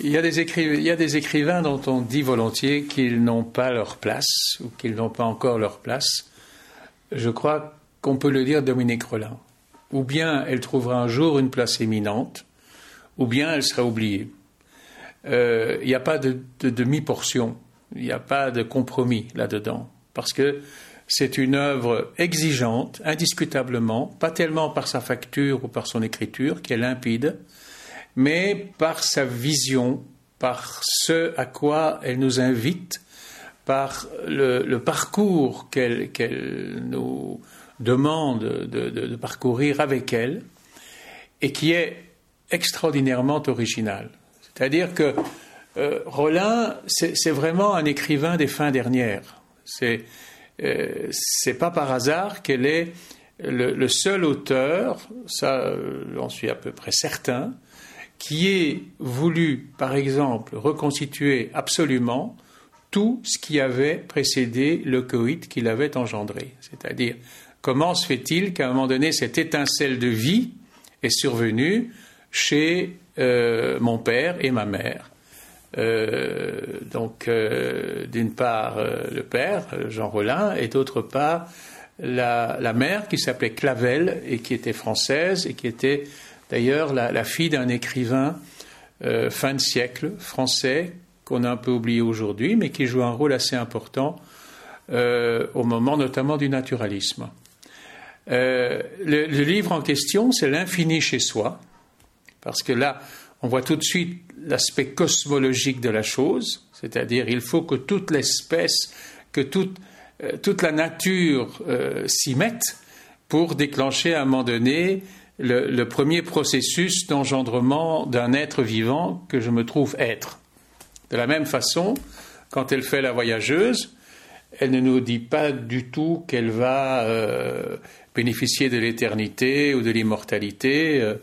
Il y, a des écrivains, dont on dit volontiers qu'ils n'ont pas leur place ou qu'ils n'ont pas encore leur place. Je crois qu'on peut le dire Dominique Rollin. Ou bien elle trouvera un jour une place éminente, ou bien elle sera oubliée. Euh, il n'y a pas de, de demi-portion, il n'y a pas de compromis là-dedans, parce que c'est une œuvre exigeante, indiscutablement, pas tellement par sa facture ou par son écriture, qui est limpide, mais par sa vision, par ce à quoi elle nous invite, par le, parcours qu'elle nous demande de, parcourir avec elle, et qui est extraordinairement original. C'est-à-dire que euh, c'est vraiment un écrivain des fins dernières. C'est euh, pas par hasard qu'elle est le, seul auteur, ça euh, j'en suis à peu près certain, qui ait voulu, par exemple, reconstituer absolument tout ce qui avait précédé le coït qu'il avait engendré. C'est-à-dire, comment se fait-il qu'à un moment donné, cette étincelle de vie est survenue chez euh, mon père et ma mère? Euh, donc, euh, d'une part, le père, Jean Rollin, et d'autre part, la, la mère qui s'appelait Clavel et qui était française et qui était D'ailleurs, la, fille d'un écrivain euh, fin de siècle français qu'on a un peu oublié aujourd'hui, mais qui joue un rôle assez important euh, au moment notamment du naturalisme. Euh, le, livre en question, c'est L'infini chez soi, parce que là, on voit tout de suite l'aspect cosmologique de la chose, c'est-à-dire il faut que toute l'espèce, que toute, toute la nature s'y mette pour déclencher à un moment donné le, premier processus d'engendrement d'un être vivant que je me trouve être. De la même façon, quand elle fait la voyageuse, elle ne nous dit pas du tout qu'elle va euh, bénéficier de l'éternité ou de l'immortalité, euh,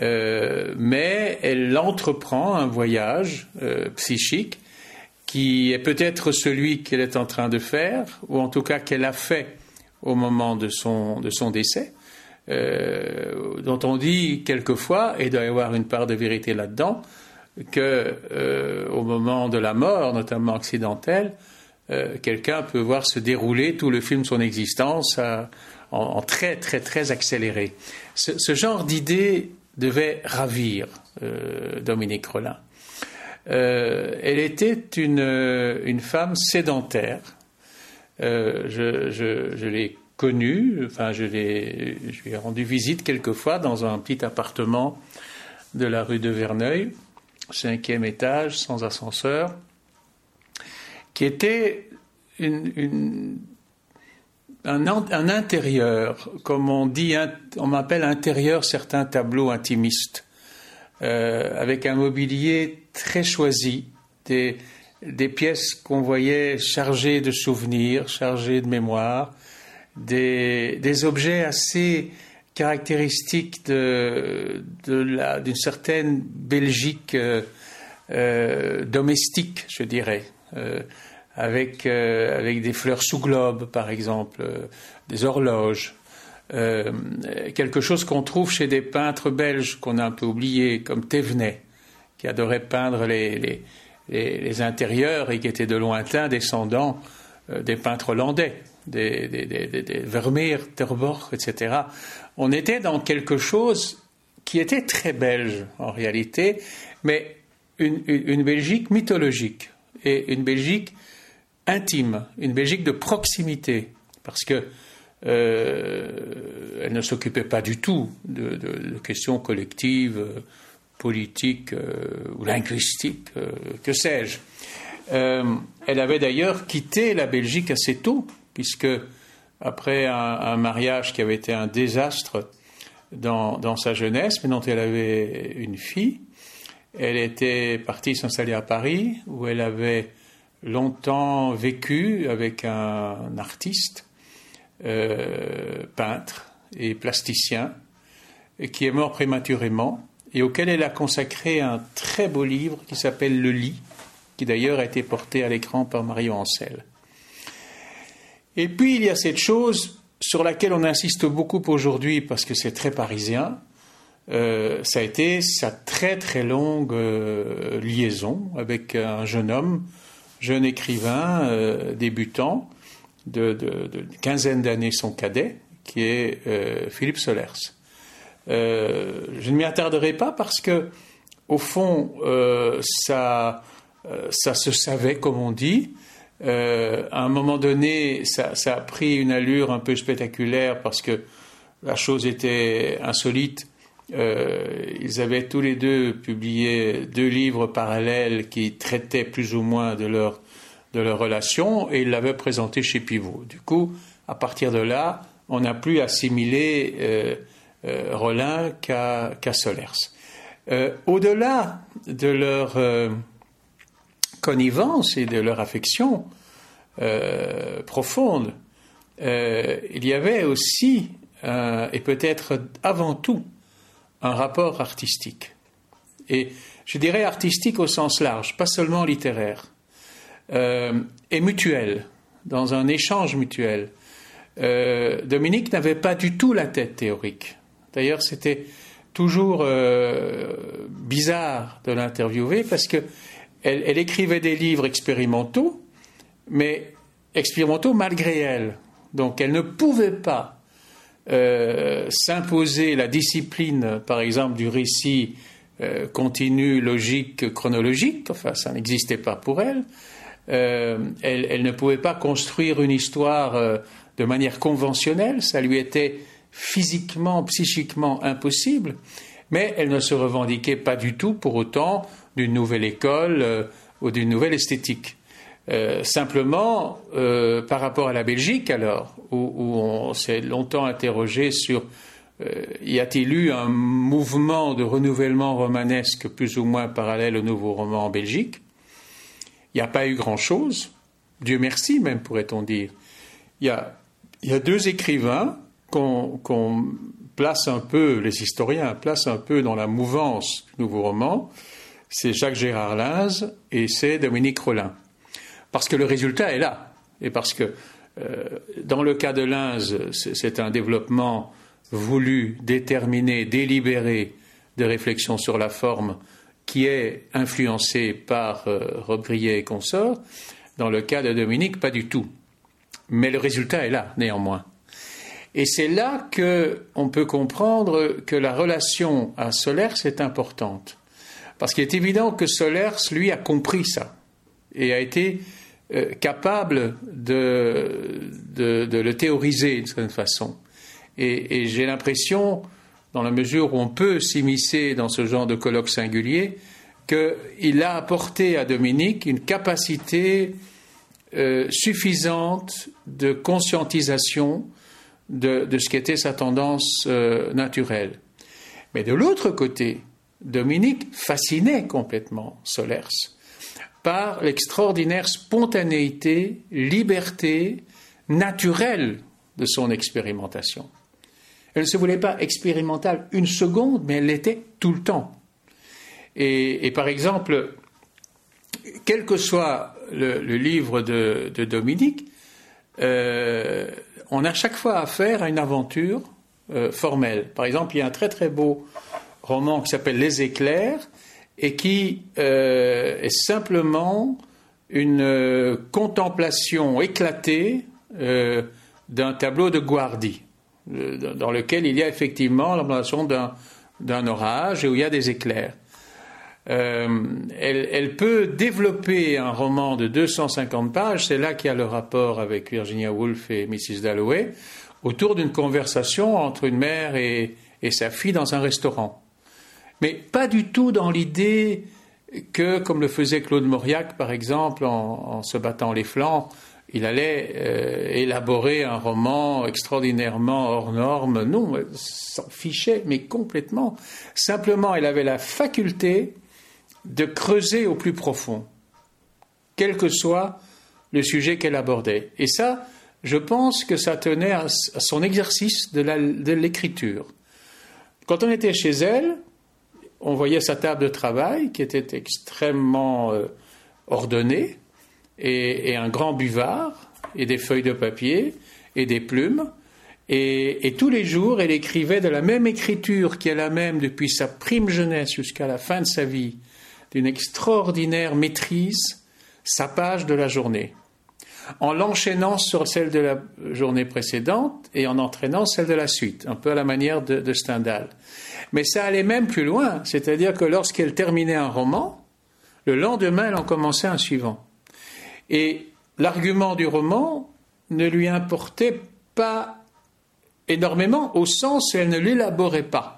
euh, mais elle entreprend un voyage psychique qui est peut-être celui qu'elle est en train de faire, ou en tout cas qu'elle a fait au moment de son, de son décès, euh, dont on dit quelquefois, et il doit y avoir une part de vérité là-dedans, que euh, au moment de la mort, notamment accidentelle, euh, quelqu'un peut voir se dérouler tout le film de son existence en, très très très accéléré. Ce, genre d'idée devait ravir Dominique Rollin. elle était une, une femme sédentaire. je, je, je l'ai connu. Enfin, je, lui ai rendu visite quelquefois dans un petit appartement de la rue de Verneuil, cinquième étage, sans ascenseur, qui était une, un, intérieur, comme on dit, on m'appelle intérieur certains tableaux intimistes, euh, avec un mobilier très choisi, des, des pièces qu'on voyait chargées de souvenirs, chargées de mémoires, des, objets assez caractéristiques d'une de, certaine Belgique euh, euh, domestique, je dirais, euh, avec, avec des fleurs sous globe, par exemple, des horloges. quelque chose qu'on trouve chez des peintres belges qu'on a un peu oubliés, comme Thévenet, qui adorait peindre les, les, les intérieurs et qui était de lointains descendants des peintres hollandais des, des, Vermeer, Terborg, etc. On était dans quelque chose qui était très belge en réalité, mais une, Belgique mythologique et une Belgique intime, une Belgique de proximité, parce que euh, elle ne s'occupait pas du tout de, questions collectives, politiques euh, ou linguistiques, euh, que sais-je. elle avait d'ailleurs quitté la Belgique assez tôt puisque après un, mariage qui avait été un désastre dans, sa jeunesse, mais dont elle avait une fille, elle était partie s'installer à Paris, où elle avait longtemps vécu avec un artiste, euh, peintre et plasticien, qui est mort prématurément, et auquel elle a consacré un très beau livre qui s'appelle Le lit, qui d'ailleurs a été porté à l'écran par Mario Ancel. Et puis il y a cette chose sur laquelle on insiste beaucoup aujourd'hui parce que c'est très parisien, euh, ça a été sa très très longue euh, liaison avec un jeune homme, jeune écrivain débutant, de, de, quinzaine d'années son cadet, qui est Philippe Solers. je ne m'y attarderai pas parce que, au fond, ça, ça se savait, comme on dit. À un moment donné, ça, a pris une allure un peu spectaculaire parce que la chose était insolite. Euh, ils avaient tous les deux publié deux livres parallèles qui traitaient plus ou moins de leur, de leur relation et ils l'avaient présenté chez Pivot. Du coup, à partir de là, on n'a plus assimilé euh, euh, Rollin qu'à Solers. Au-delà de leur connivence et de leur affection profonde, il y avait aussi euh, et peut-être avant tout un rapport artistique. Et je dirais artistique au sens large, pas seulement littéraire, euh, et mutuel, dans un échange mutuel. Euh, Dominique n'avait pas du tout la tête théorique. D'ailleurs, c'était toujours bizarre de l'interviewer parce que elle, écrivait des livres expérimentaux, mais expérimentaux malgré elle. Donc, elle ne pouvait pas euh, s'imposer la discipline, par exemple, du récit euh, continu, logique, chronologique, enfin, ça n'existait pas pour elle. Euh, elle, elle, ne pouvait pas construire une histoire de manière conventionnelle, ça lui était physiquement, psychiquement impossible, mais elle ne se revendiquait pas du tout pour autant d'une nouvelle école ou d'une nouvelle esthétique. Euh, simplement, euh, par rapport à la Belgique, alors, où, on s'est longtemps interrogé sur euh, y a-t-il eu un mouvement de renouvellement romanesque plus ou moins parallèle au nouveau roman en Belgique? Il n'y a pas eu grand-chose. Dieu merci, même, pourrait-on dire. Il y a deux écrivains qu'on place un peu, les historiens placent un peu dans la mouvance du nouveau roman. C'est Jacques Gérard Linz et c'est Dominique Rollin parce que le résultat est là. Et parce que euh, dans le cas de Linz, c'est un développement voulu, déterminé, délibéré de réflexion sur la forme qui est influencé par euh, et consorts. Dans le cas de Dominique, pas du tout. Mais le résultat est là, néanmoins. Et c'est là qu'on peut comprendre que la relation à Solers est importante. Parce qu'il est évident que Solers, lui, a compris ça et a été euh, capable de, de, le théoriser d'une certaine façon. Et, j'ai l'impression, dans la mesure où on peut s'immiscer dans ce genre de colloque singulier, qu'il a apporté à Dominique une capacité euh, suffisante de conscientisation de, de ce qu'était sa tendance euh, naturelle. Mais de l'autre côté, Dominique fascinait complètement Solers par l'extraordinaire spontanéité, liberté naturelle de son expérimentation. Elle ne se voulait pas expérimentale une seconde, mais elle l'était tout le temps. Et, par exemple, quel que soit le, livre de, Dominique, euh, on a chaque fois affaire à une aventure euh, formelle. Par exemple, il y a un très très beau roman qui s'appelle Les éclairs, et qui euh, est simplement une euh, contemplation éclatée d'un tableau de Guardi, dans lequel il y a effectivement l'observation d'un orage et où il y a des éclairs. Elle, elle, peut développer un roman de 250 pages, c'est là qu'il y a le rapport avec Virginia Woolf et Mrs. Dalloway, autour d'une conversation entre une mère et, et sa fille dans un restaurant mais pas du tout dans l'idée que, comme le faisait Claude Mauriac, par exemple, en, se battant les flancs, il allait euh, élaborer un roman extraordinairement hors norme. Non, s'en fichait, mais complètement. Simplement, elle avait la faculté de creuser au plus profond, quel que soit le sujet qu'elle abordait. Et ça, je pense que ça tenait à, son exercice de l'écriture. Quand on était chez elle, on voyait sa table de travail qui était extrêmement euh, ordonnée et, un grand buvard et des feuilles de papier et des plumes. Et, tous les jours, elle écrivait de la même écriture qui est la même depuis sa prime jeunesse jusqu'à la fin de sa vie, d'une extraordinaire maîtrise, sa page de la journée, en l'enchaînant sur celle de la journée précédente et en entraînant celle de la suite, un peu à la manière de, Stendhal. Mais ça allait même plus loin, c'est-à-dire que lorsqu'elle terminait un roman, le lendemain, elle en commençait un suivant. Et l'argument du roman ne lui importait pas énormément au sens où elle ne l'élaborait pas.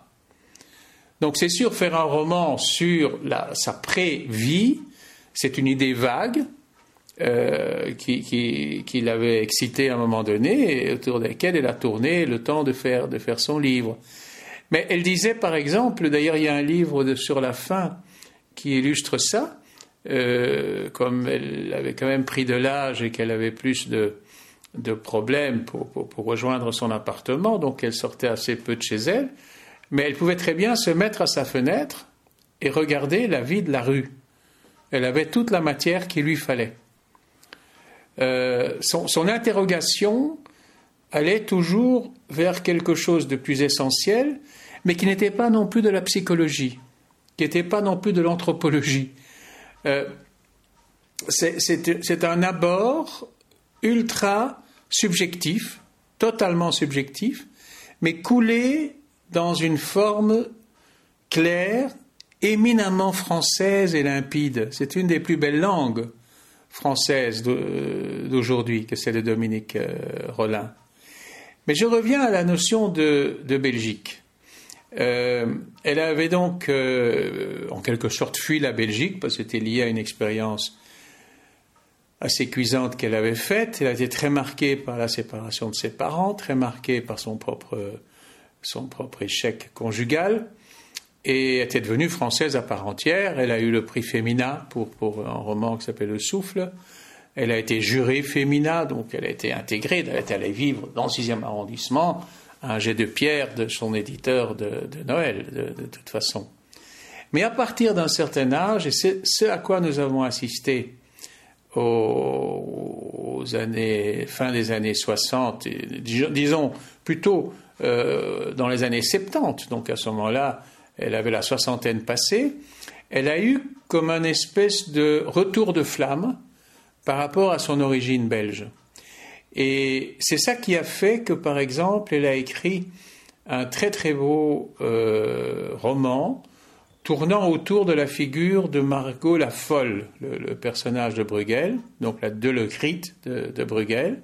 Donc c'est sûr, faire un roman sur sa pré-vie, c'est une idée vague euh, qui, l'avait excitée à un moment donné et autour de laquelle elle a tourné le temps de faire, son livre. Mais elle disait par exemple, d'ailleurs il y a un livre sur la fin qui illustre ça, euh, comme elle avait quand même pris de l'âge et qu'elle avait plus de, problèmes pour, rejoindre son appartement, donc elle sortait assez peu de chez elle, mais elle pouvait très bien se mettre à sa fenêtre et regarder la vie de la rue. Elle avait toute la matière qu'il lui fallait. Euh, son, interrogation allait toujours vers quelque chose de plus essentiel, mais qui n'était pas non plus de la psychologie, qui n'était pas non plus de l'anthropologie. Euh, c'est un abord ultra subjectif, totalement subjectif, mais coulé dans une forme claire, éminemment française et limpide. C'est une des plus belles langues françaises d'aujourd'hui que celle de Dominique euh, Rollin. Mais je reviens à la notion de, Belgique. Euh, elle avait donc euh, en quelque sorte fui la Belgique parce que c'était lié à une expérience assez cuisante qu'elle avait faite. Elle a été très marquée par la séparation de ses parents, très marquée par son propre, son propre échec conjugal, et était devenue française à part entière. Elle a eu le prix Femina pour, pour un roman qui s'appelle Le Souffle. Elle a été jurée Femina, donc elle a été intégrée, elle est allée vivre dans le 6e arrondissement, un jet de pierre de son éditeur de, Noël, de, de, toute façon. Mais à partir d'un certain âge, et c'est ce à quoi nous avons assisté aux, années, fin des années 60, disons plutôt euh, dans les années 70, donc à ce moment-là, elle avait la soixantaine passée, elle a eu comme un espèce de retour de flamme par rapport à son origine belge. Et c'est ça qui a fait que, par exemple, elle a écrit un très très beau euh, roman tournant autour de la figure de Margot la Folle, le, personnage de Bruegel, donc la Delecrite de, Bruegel.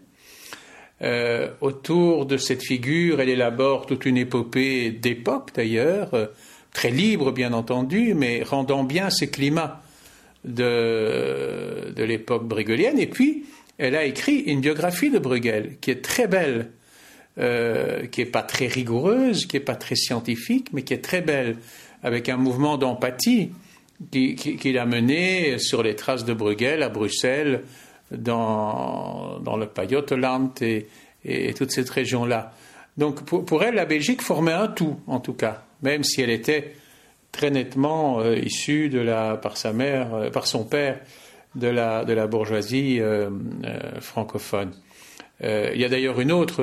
Euh, autour de cette figure, elle élabore toute une épopée d'époque d'ailleurs, euh, très libre bien entendu, mais rendant bien ce climat de, l'époque bruegelienne. Et puis, elle a écrit une biographie de Bruegel qui est très belle, euh, qui n'est pas très rigoureuse, qui n'est pas très scientifique, mais qui est très belle avec un mouvement d'empathie qu'il a mené sur les traces de Bruegel à Bruxelles, dans, le Pajottenland et, et, toute cette région-là. Donc pour, elle, la Belgique formait un tout, en tout cas, même si elle était très nettement euh, issue de la, par sa mère, euh, par son père, de la, de la bourgeoisie euh, francophone. il y a d'ailleurs une autre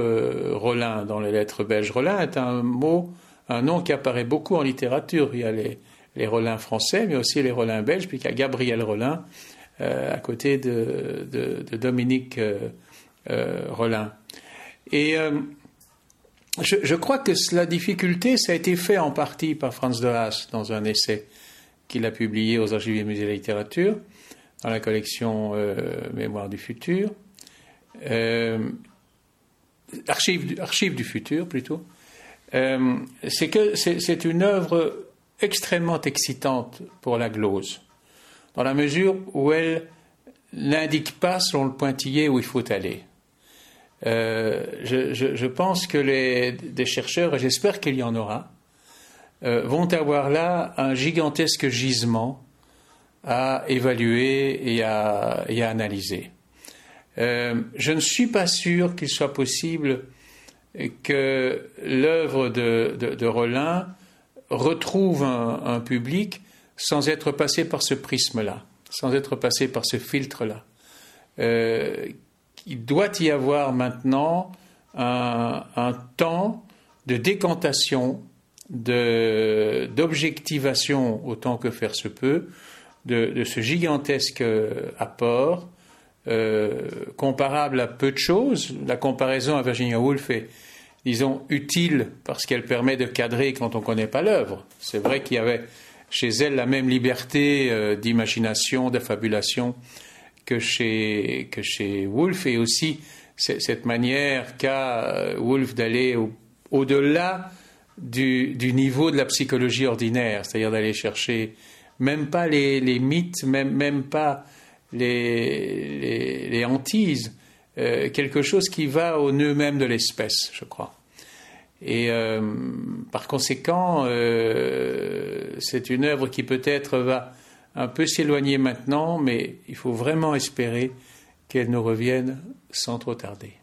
Rollin dans les lettres belges. Rollin est un mot un nom qui apparaît beaucoup en littérature. Il y a les, les Rollins français, mais aussi les Rollins belges, puis il y a Gabriel Rollin euh, à côté de, Dominique euh, euh, Rollin. Et je, crois que la difficulté, ça a été fait en partie par Franz de Haas dans un essai qu'il a publié aux Archives du Musée de la littérature, dans la collection Mémoire du futur. Archives, Archives du futur plutôt. Euh, c'est que c'est une œuvre extrêmement excitante pour la glose, dans la mesure où elle n'indique pas selon le pointillé où il faut aller. Euh, je, pense que les, des chercheurs, et j'espère qu'il y en aura, euh, vont avoir là un gigantesque gisement à évaluer et à, et à analyser. je ne suis pas sûr qu'il soit possible que l'œuvre de, de, Rollin retrouve un, public sans être passé par ce prisme-là, sans être passé par ce filtre-là. Euh, il doit y avoir maintenant un, temps de décantation, d'objectivation autant que faire se peut, de, ce gigantesque apport, euh, comparable à peu de choses. La comparaison à Virginia Woolf est, disons, utile parce qu'elle permet de cadrer quand on ne connaît pas l'œuvre. C'est vrai qu'il y avait chez elle la même liberté euh, d'imagination, d'affabulation que chez, que chez Woolf et aussi cette manière qu'a euh, Woolf d'aller au-delà du, niveau de la psychologie ordinaire, c'est-à-dire d'aller chercher même pas les, mythes, même, même pas les, hantises, euh, quelque chose qui va au nœud même de l'espèce, je crois. Et euh, par conséquent, c'est une œuvre qui peut-être va un peu s'éloigner maintenant, mais il faut vraiment espérer qu'elle nous revienne sans trop tarder.